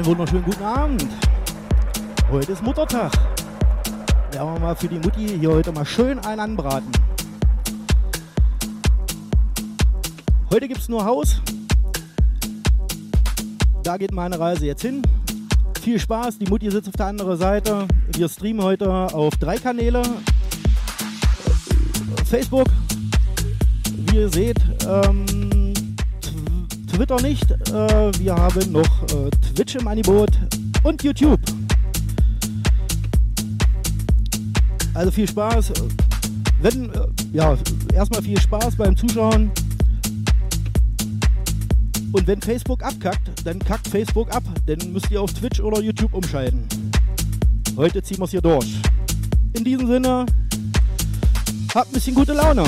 Einen wunderschönen guten Abend. Heute ist Muttertag. Werden wir mal für die Mutti hier heute mal schön einen anbraten. Heute gibt es nur Haus. Da geht meine Reise jetzt hin. Viel Spaß, die Mutti sitzt auf der anderen Seite. Wir streamen heute auf drei Kanäle. Facebook, wie ihr seht, ähm, Twitter nicht. Äh, wir haben noch Twitch im Angebot und YouTube. Also viel Spaß. Wenn, äh, ja, erstmal viel Spaß beim Zuschauen. Und wenn Facebook abkackt, dann kackt Facebook ab. Dann müsst ihr auf Twitch oder YouTube umschalten. Heute ziehen wir es hier durch. In diesem Sinne, habt ein bisschen gute Laune.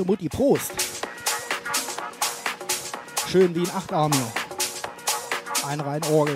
Der Mutti. Prost. Schön wie ein Achtarm hier. Ein rein orgeln.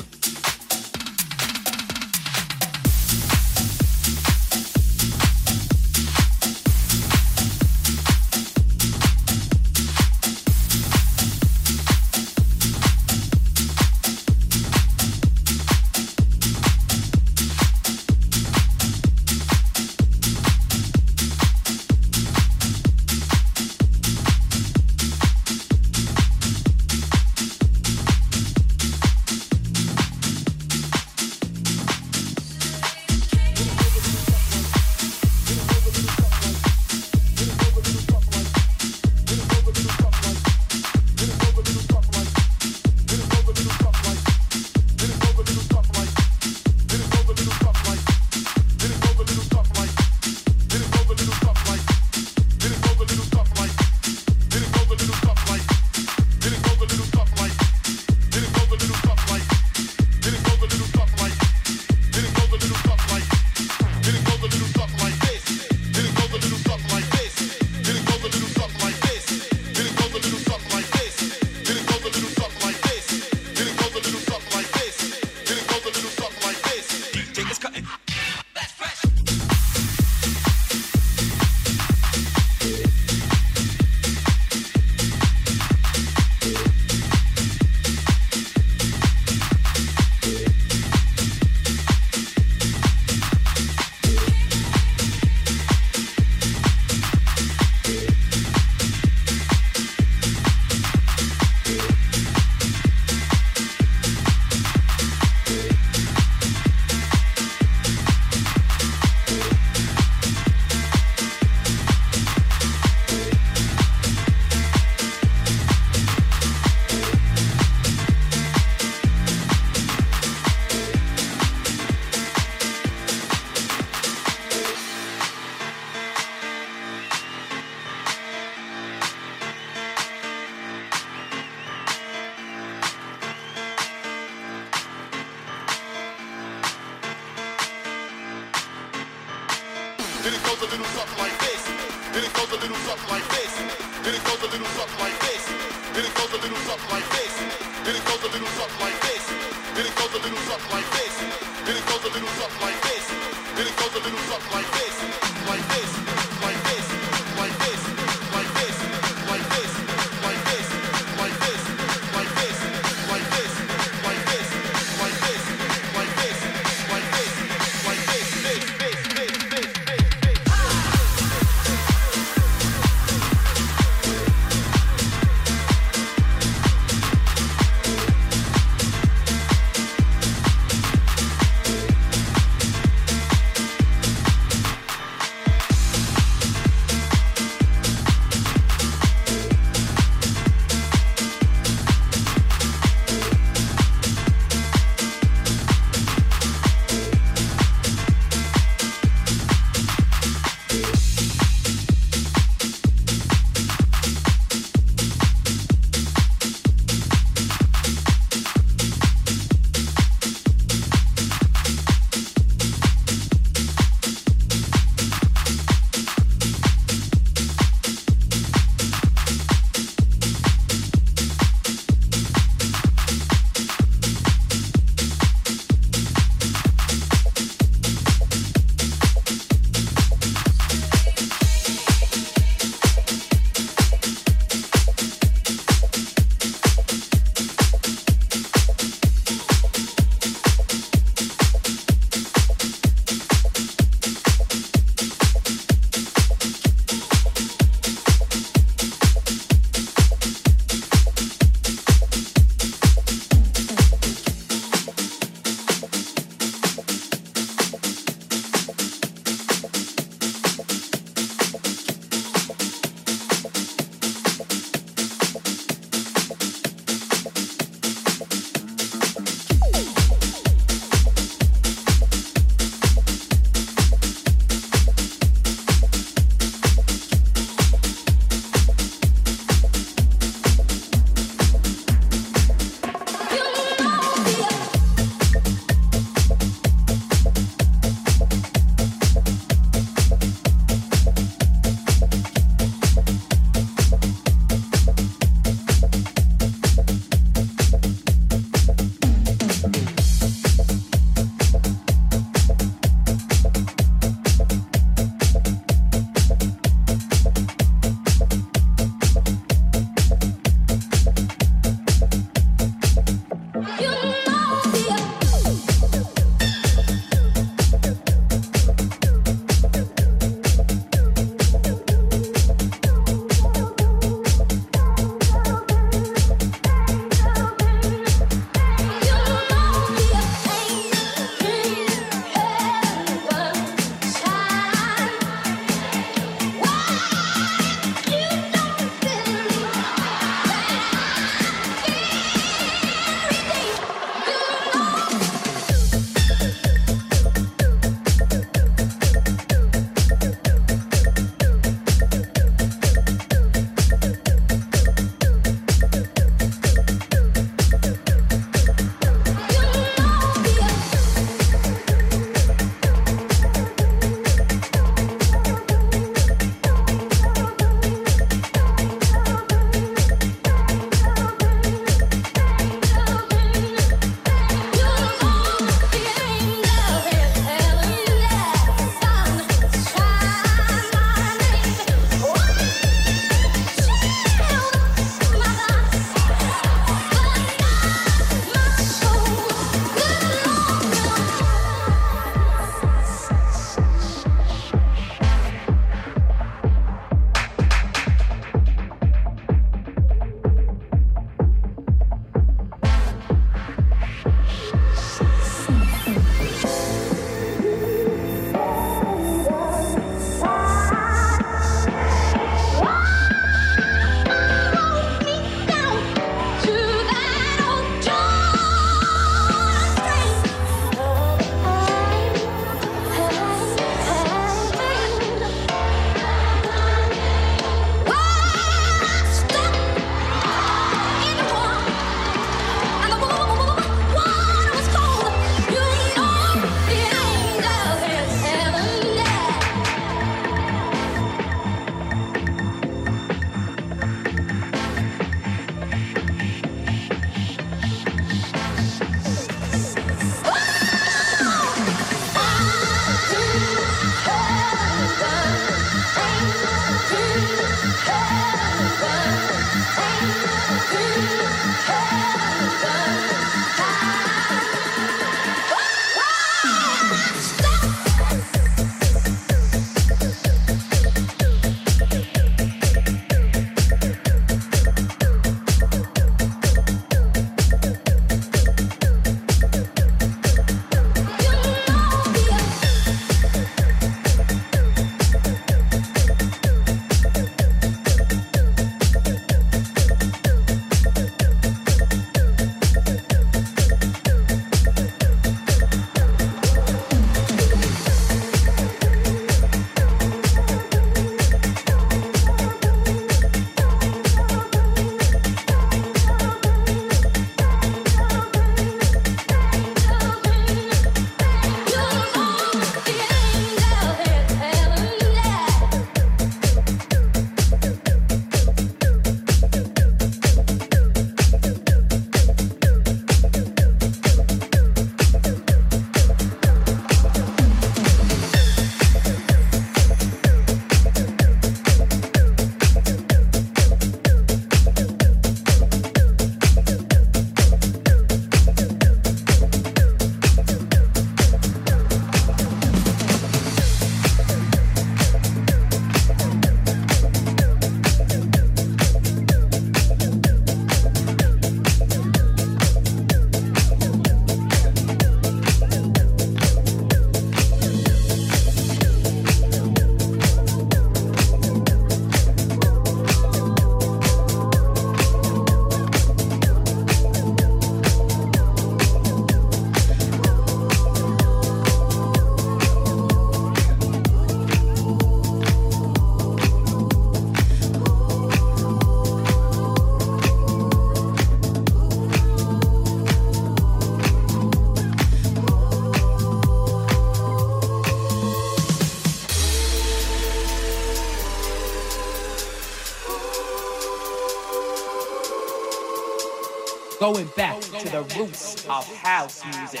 Roots of house music.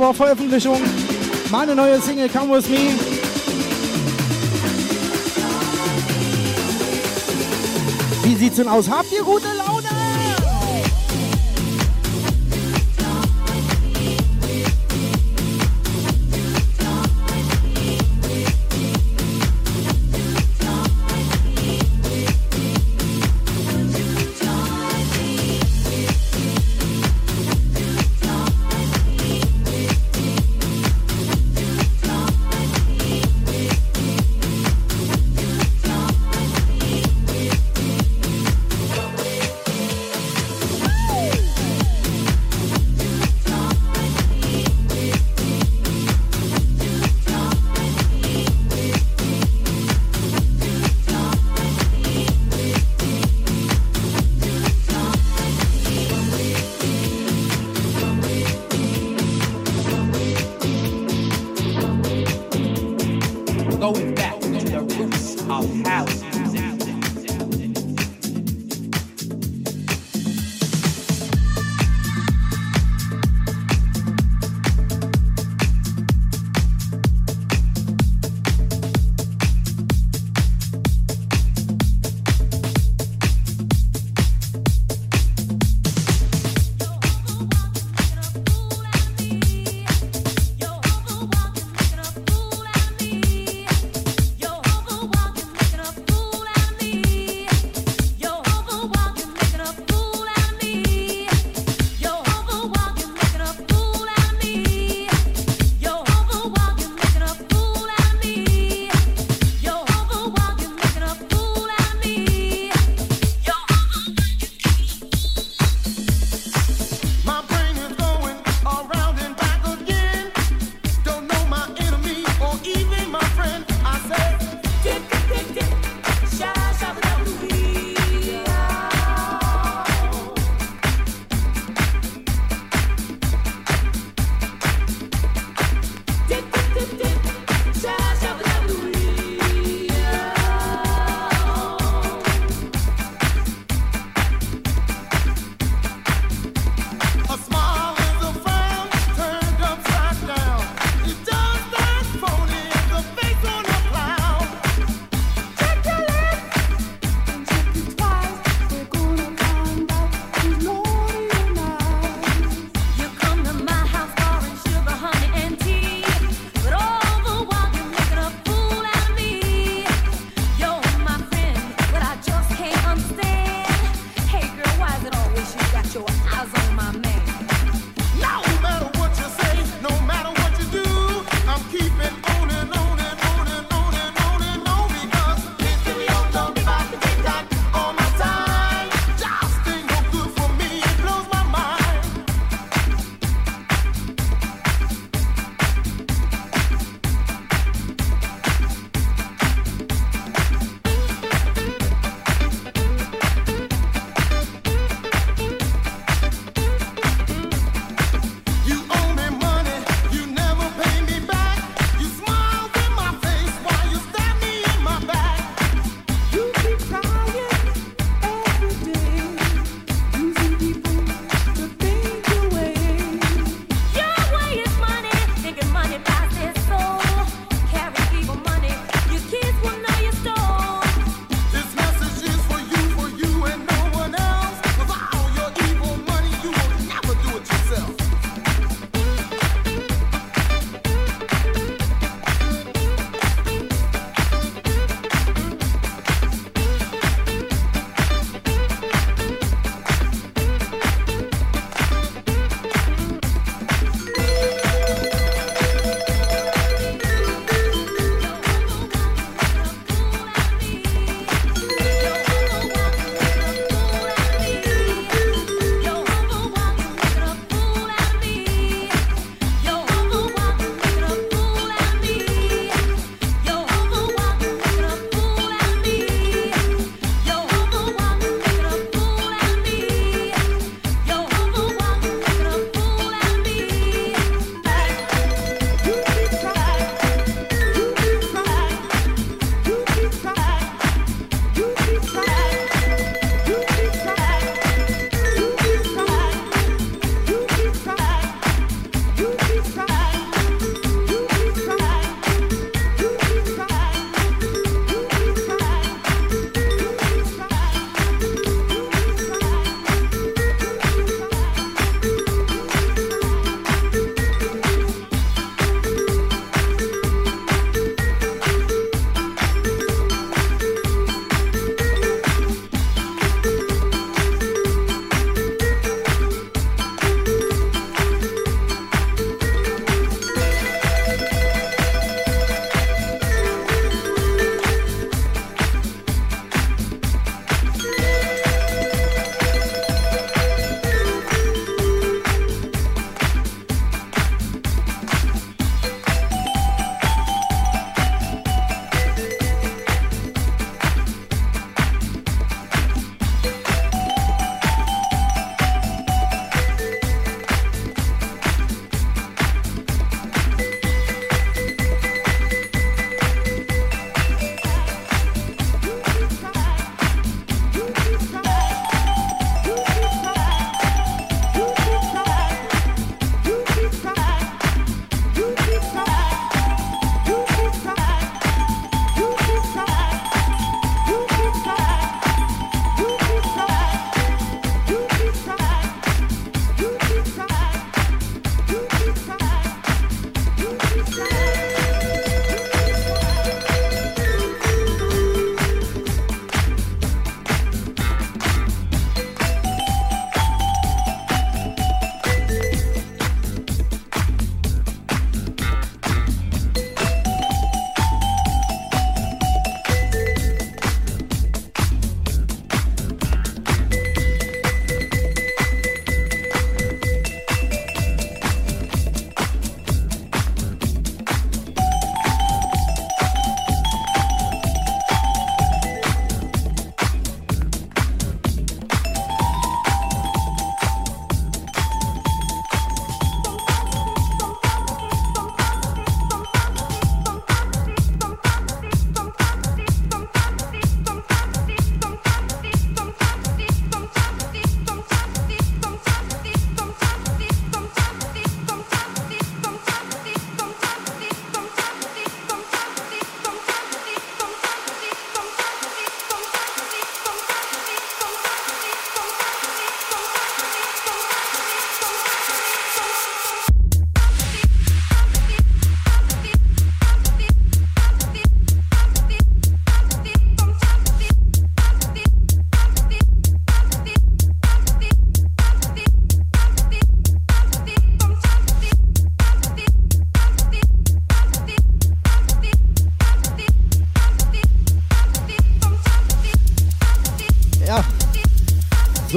War Veröffentlichung. Meine neue Single Come With Me. Wie sieht's denn aus? Habt ihr gute Laune?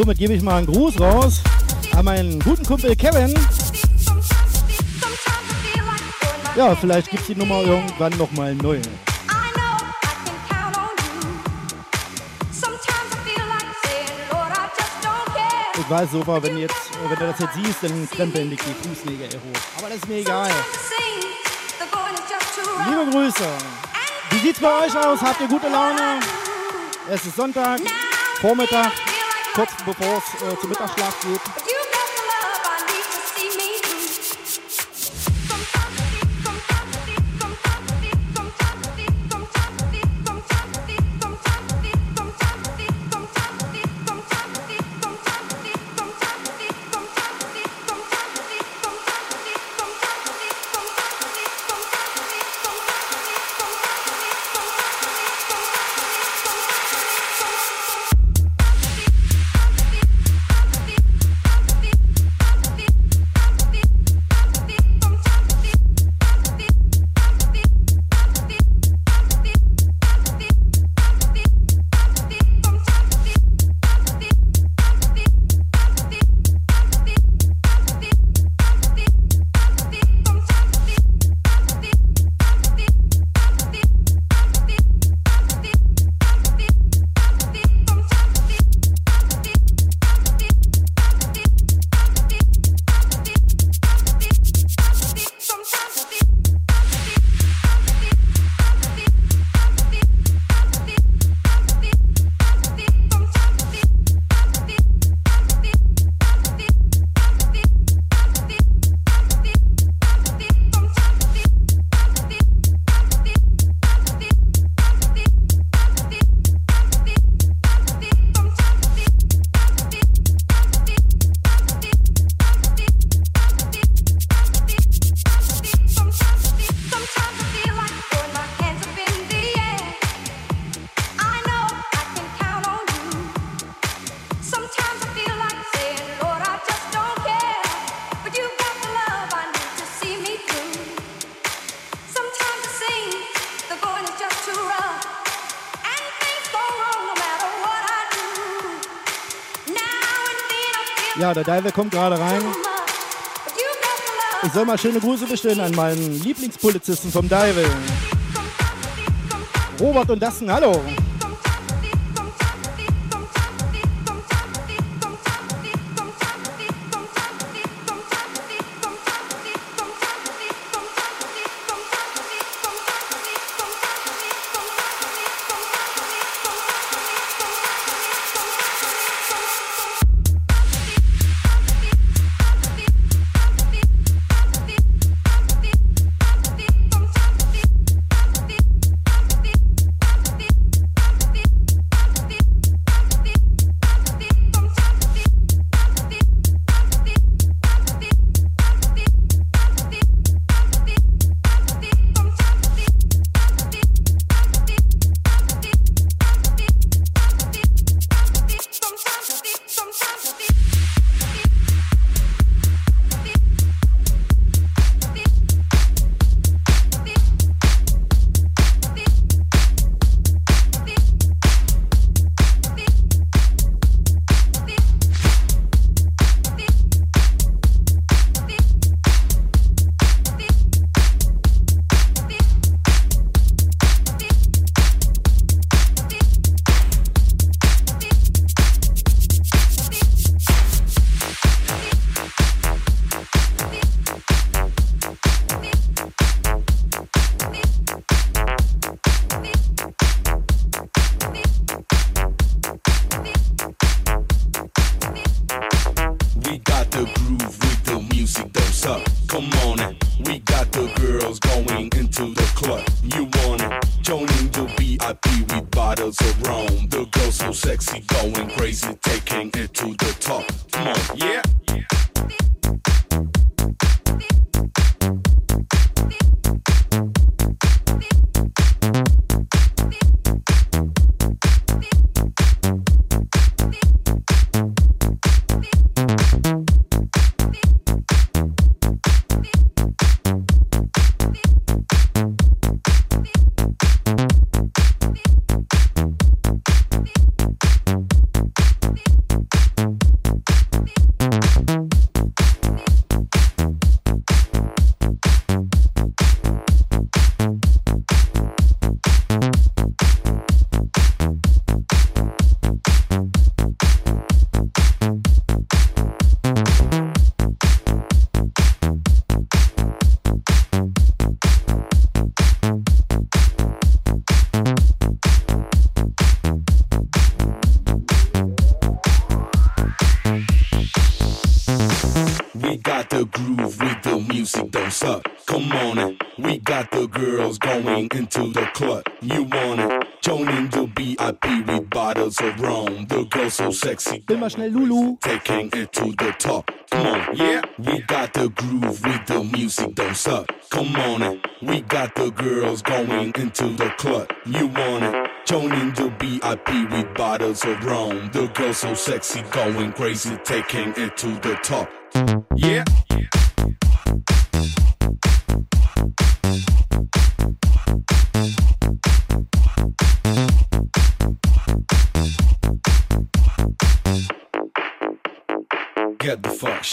Somit gebe ich mal einen Gruß raus an meinen guten Kumpel Kevin. Ja, vielleicht gibt es die Nummer irgendwann nochmal neu. Ich weiß sogar, wenn, jetzt, wenn du das jetzt siehst, dann krempeln dich die Fußnägel hoch. Aber das ist mir egal. Liebe Grüße. Wie sieht's bei euch aus? Habt ihr gute Laune? Es ist Sonntag, Vormittag, kurz bevor es äh, zum Mittagsschlaf geht. Der Diver kommt gerade rein. Ich soll mal schöne Grüße bestellen an meinen Lieblingspolizisten vom Dive. Robert und Dassen, hallo. Don't need your VIP with bottles of rum. The girl so sexy, going crazy, taking it to the top. Come on, yeah. Schnell Lulu. Taking it to the top. Come on, yeah. We got the groove with the music, don't suck. Come on it. We got the girls going into the club. You want it? Joining the BIP with bottles of rum. The girls so sexy, going crazy, taking it to the top.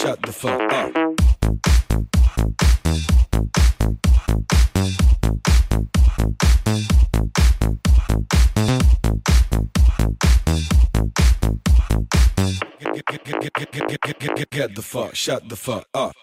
Shut the fuck up. Get, get, get, get the fuck, shut the fuck up.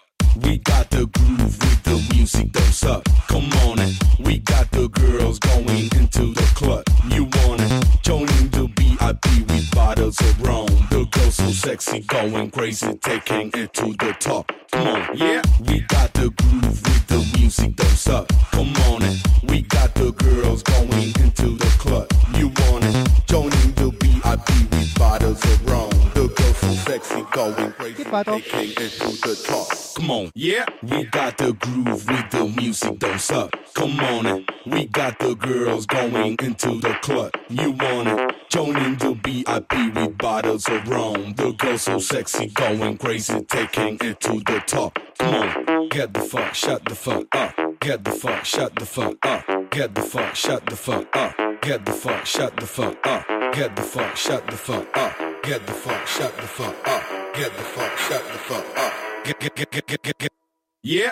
We got the groove with the music, don't suck. Come on it. We got the girls going into the club. You want it? Joining the BIP with bottles of rum. The girls so sexy, going crazy, taking it to the top. Come on, yeah. We got the groove with the music, don't suck. Come on it. We got the girls going into the club. You want it? Joining the BIP with bottles of rum. The girls so sexy, going crazy, Geht weiter. taking it to the top. Come on, yeah. We got the groove with the music, don't suck. Come on it. We got the girls going into the club. You want it? Joining the BIP with bottles of rum. The girls so sexy, going crazy, taking it to the top. Come on, get the fuck, shut the fuck up. Get the fuck, shut the fuck up. Get the fuck, shut the fuck up. Get the fuck, shut the fuck up. Get the fuck, shut the fuck up. Get the fuck, shut the fuck up. Get the fuck, shut the fuck up. Get, get, get, get, get, get, get. Yeah.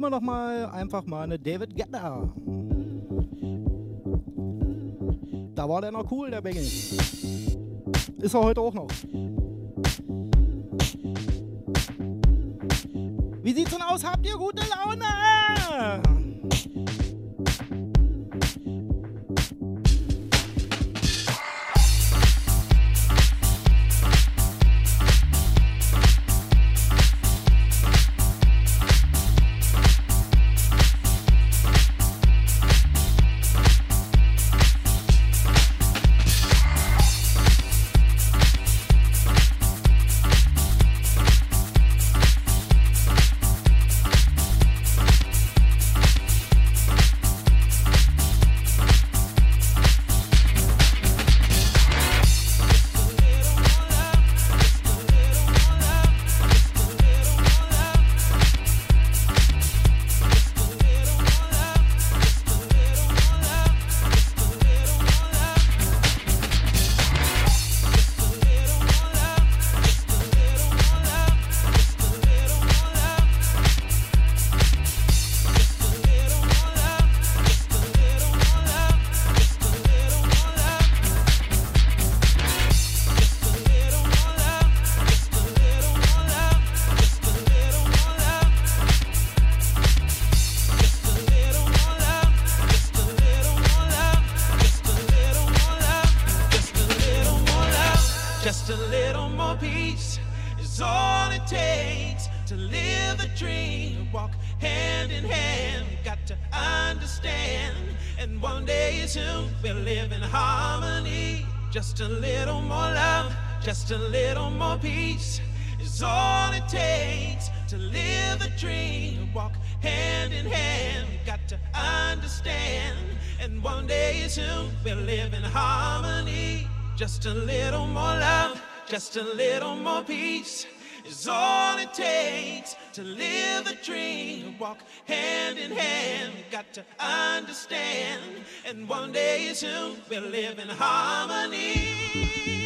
Spielen wir doch mal einfach mal eine David Guetta. Da war der noch cool, der Bengi. Ist er heute auch noch. Wie sieht's denn aus? Habt ihr gute Walk hand in hand, got to understand. And one day soon we'll live in harmony.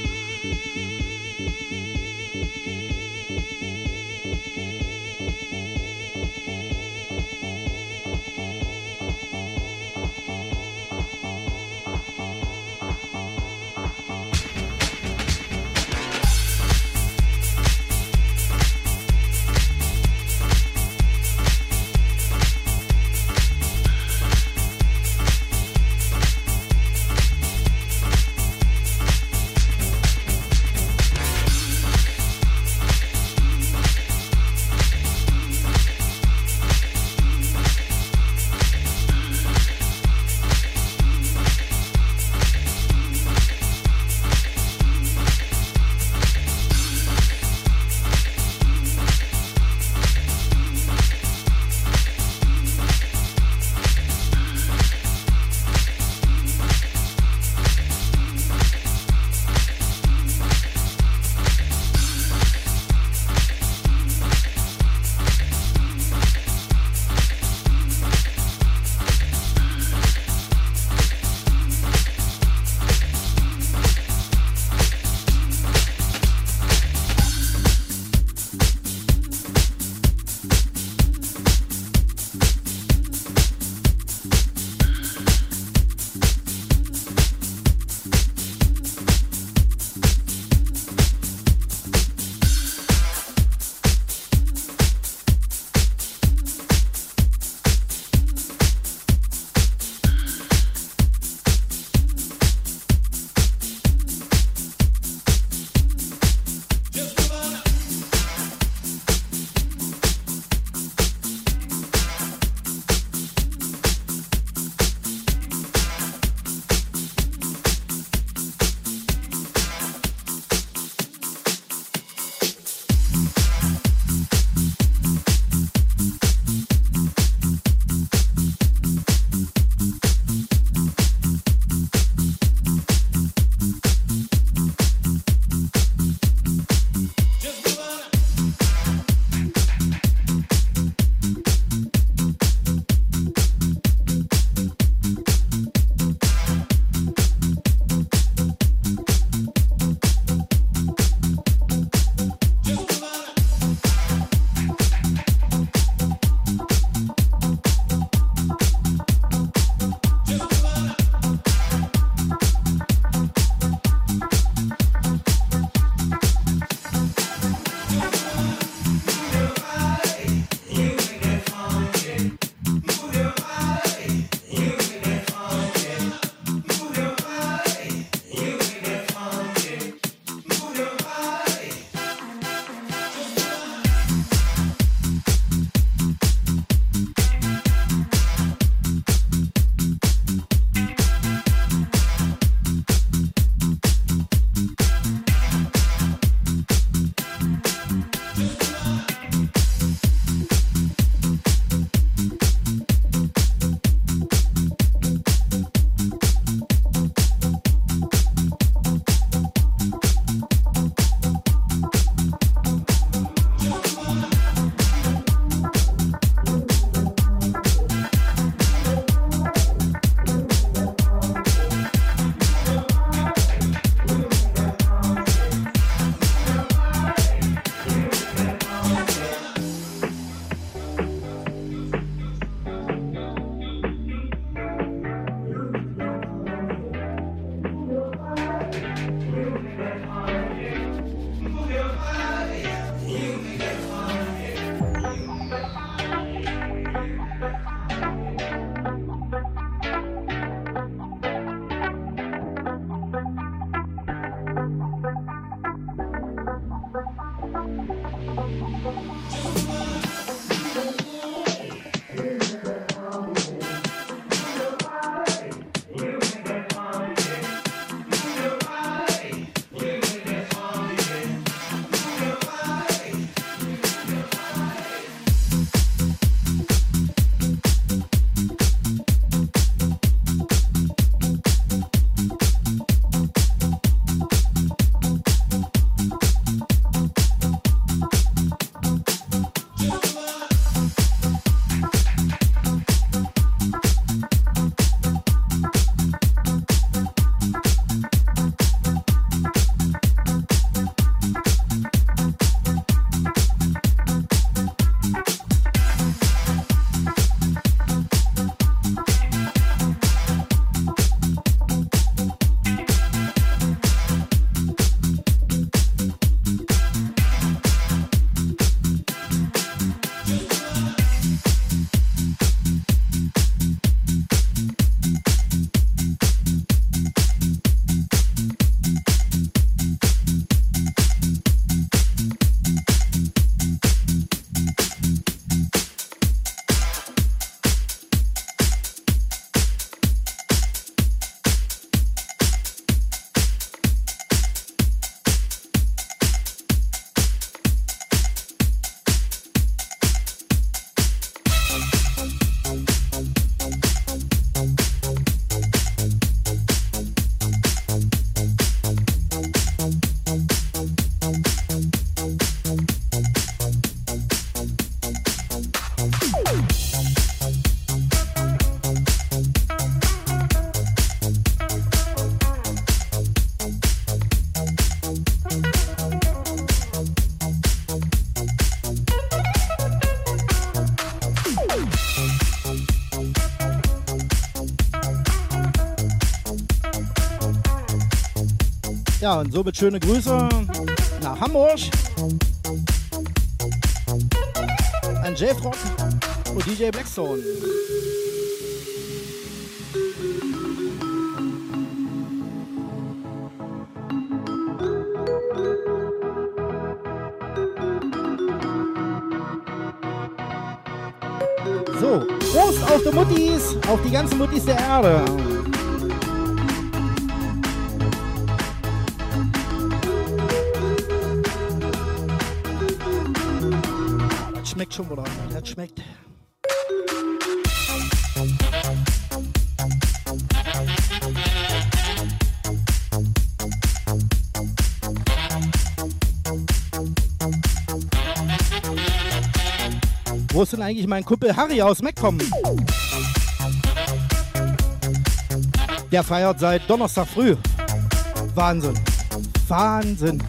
Und somit schöne Grüße nach Hamburg an J-Frog und DJ Blackstone. So, Prost auf die Muttis, auf die ganzen Muttis der Erde. Wo ist denn eigentlich mein Kumpel Harry aus Meckkommen? Der feiert seit Donnerstag früh. Wahnsinn. Wahnsinn.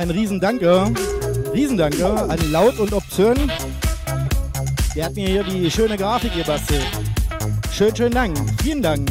Ein Riesendanke, Riesendanke an Laut und Option. Der hat mir hier die schöne Grafik gebastelt. Schön, schönen Dank. Vielen Dank.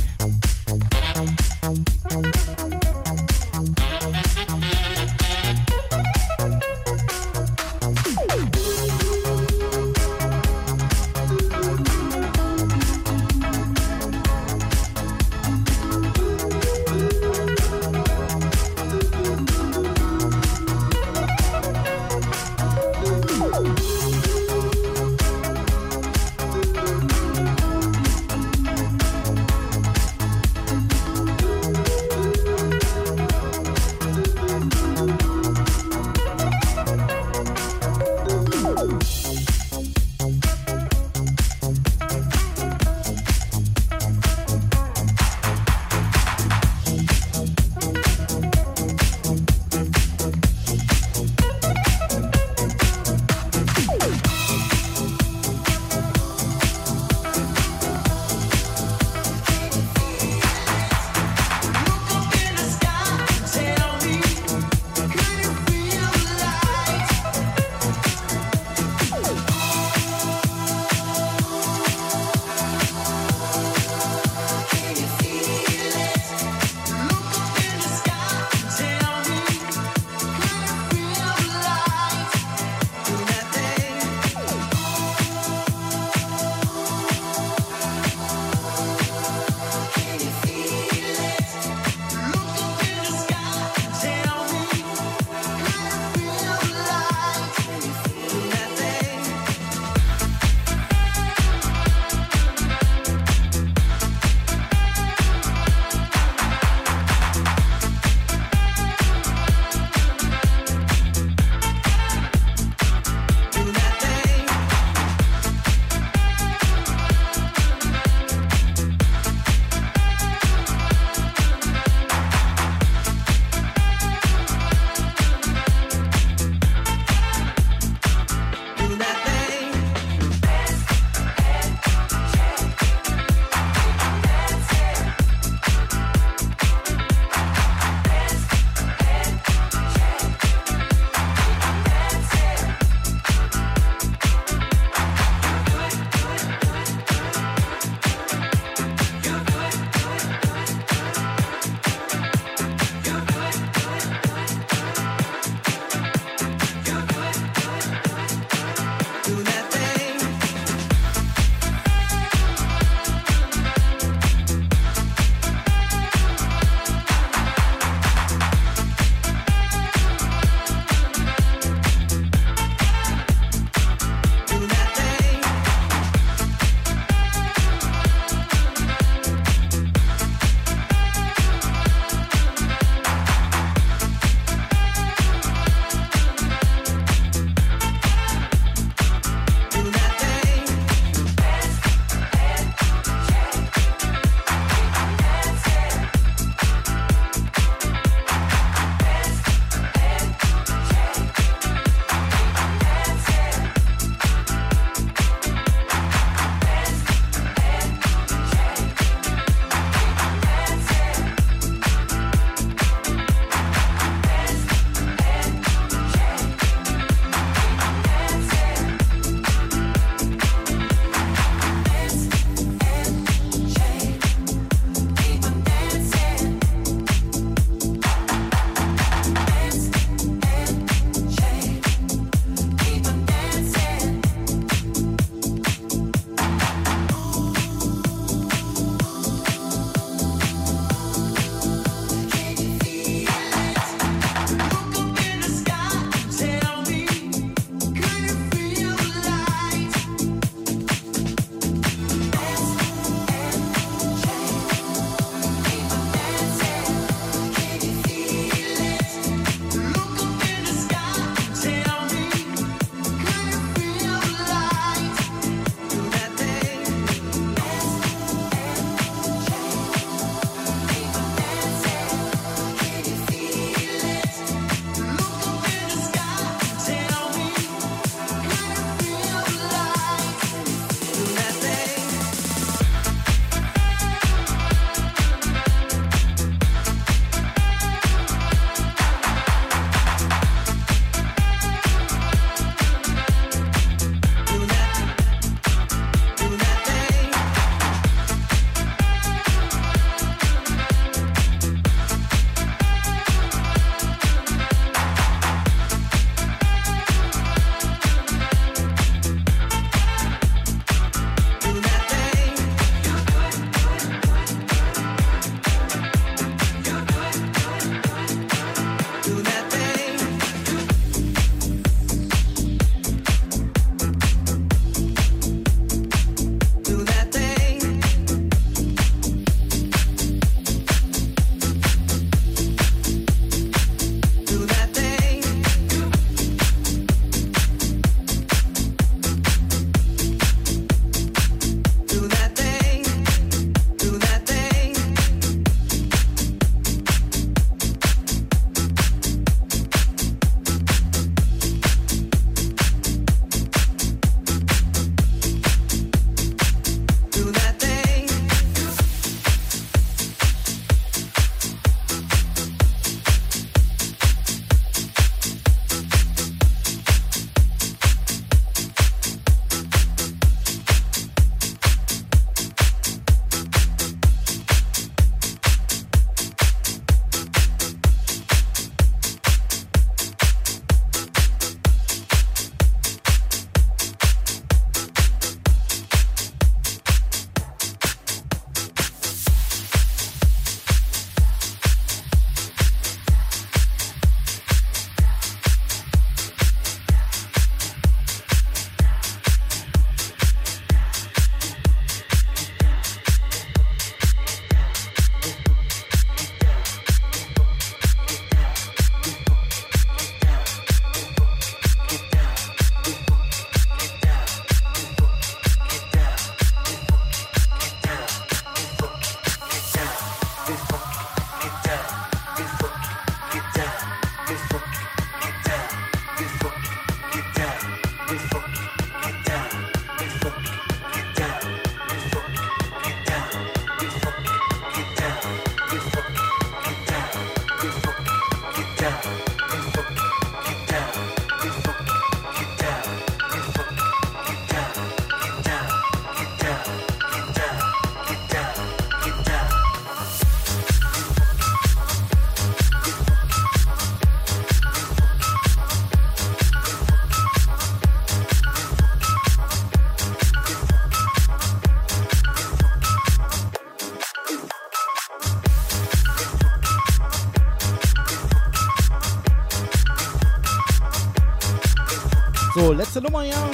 Letzte Nummer hier.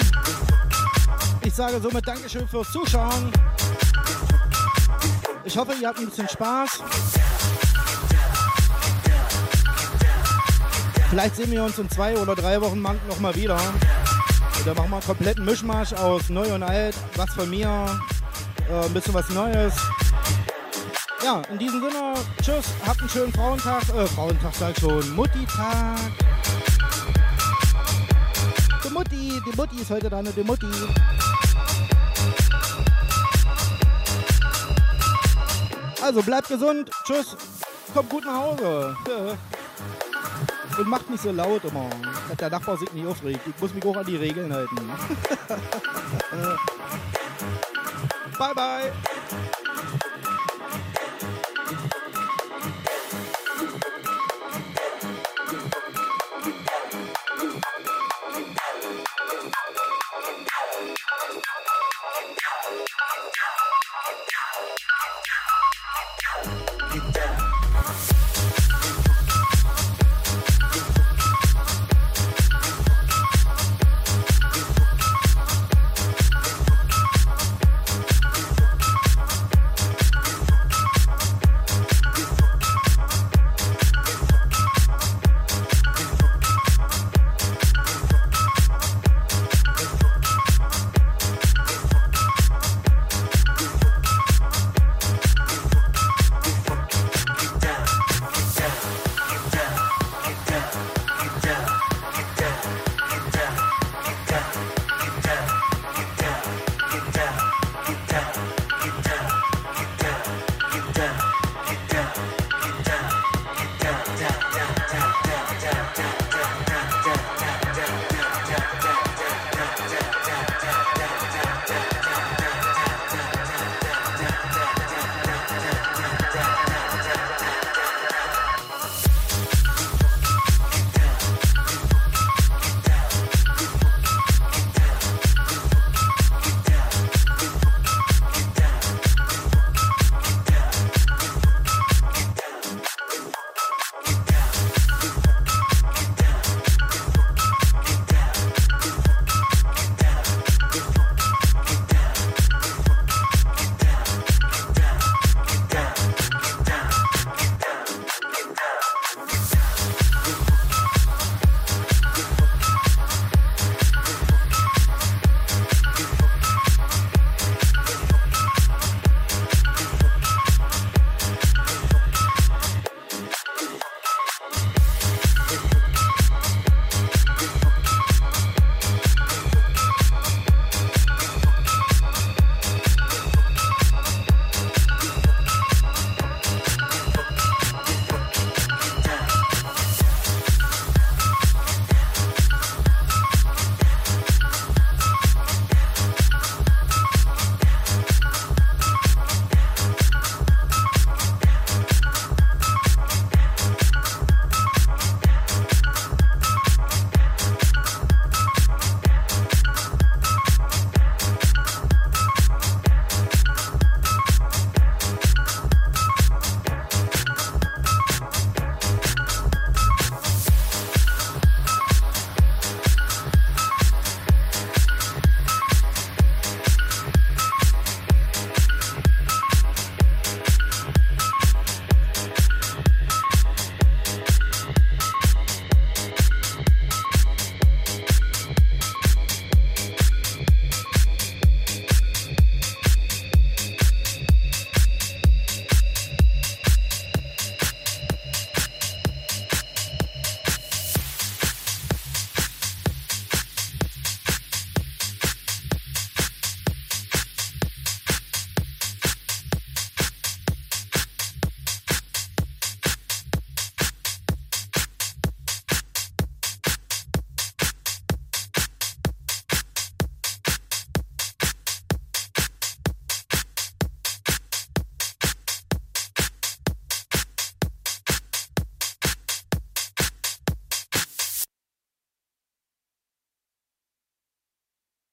Ich sage somit Dankeschön fürs Zuschauen. Ich hoffe, ihr habt ein bisschen Spaß. Vielleicht sehen wir uns in zwei oder drei Wochen noch mal wieder. Da machen wir einen kompletten Mischmasch aus Neu und Alt, was von mir, äh, ein bisschen was Neues. Ja, in diesem Sinne, tschüss, habt einen schönen Frauentag, äh, Frauentag sag ich schon, Mutti-Tag. Die Mutti ist heute da, ne, die Mutti. Also bleibt gesund, tschüss, kommt gut nach Hause. Und macht nicht so laut immer, dass der Nachbar sich nicht aufregt. Ich muss mich auch an die Regeln halten. bye bye.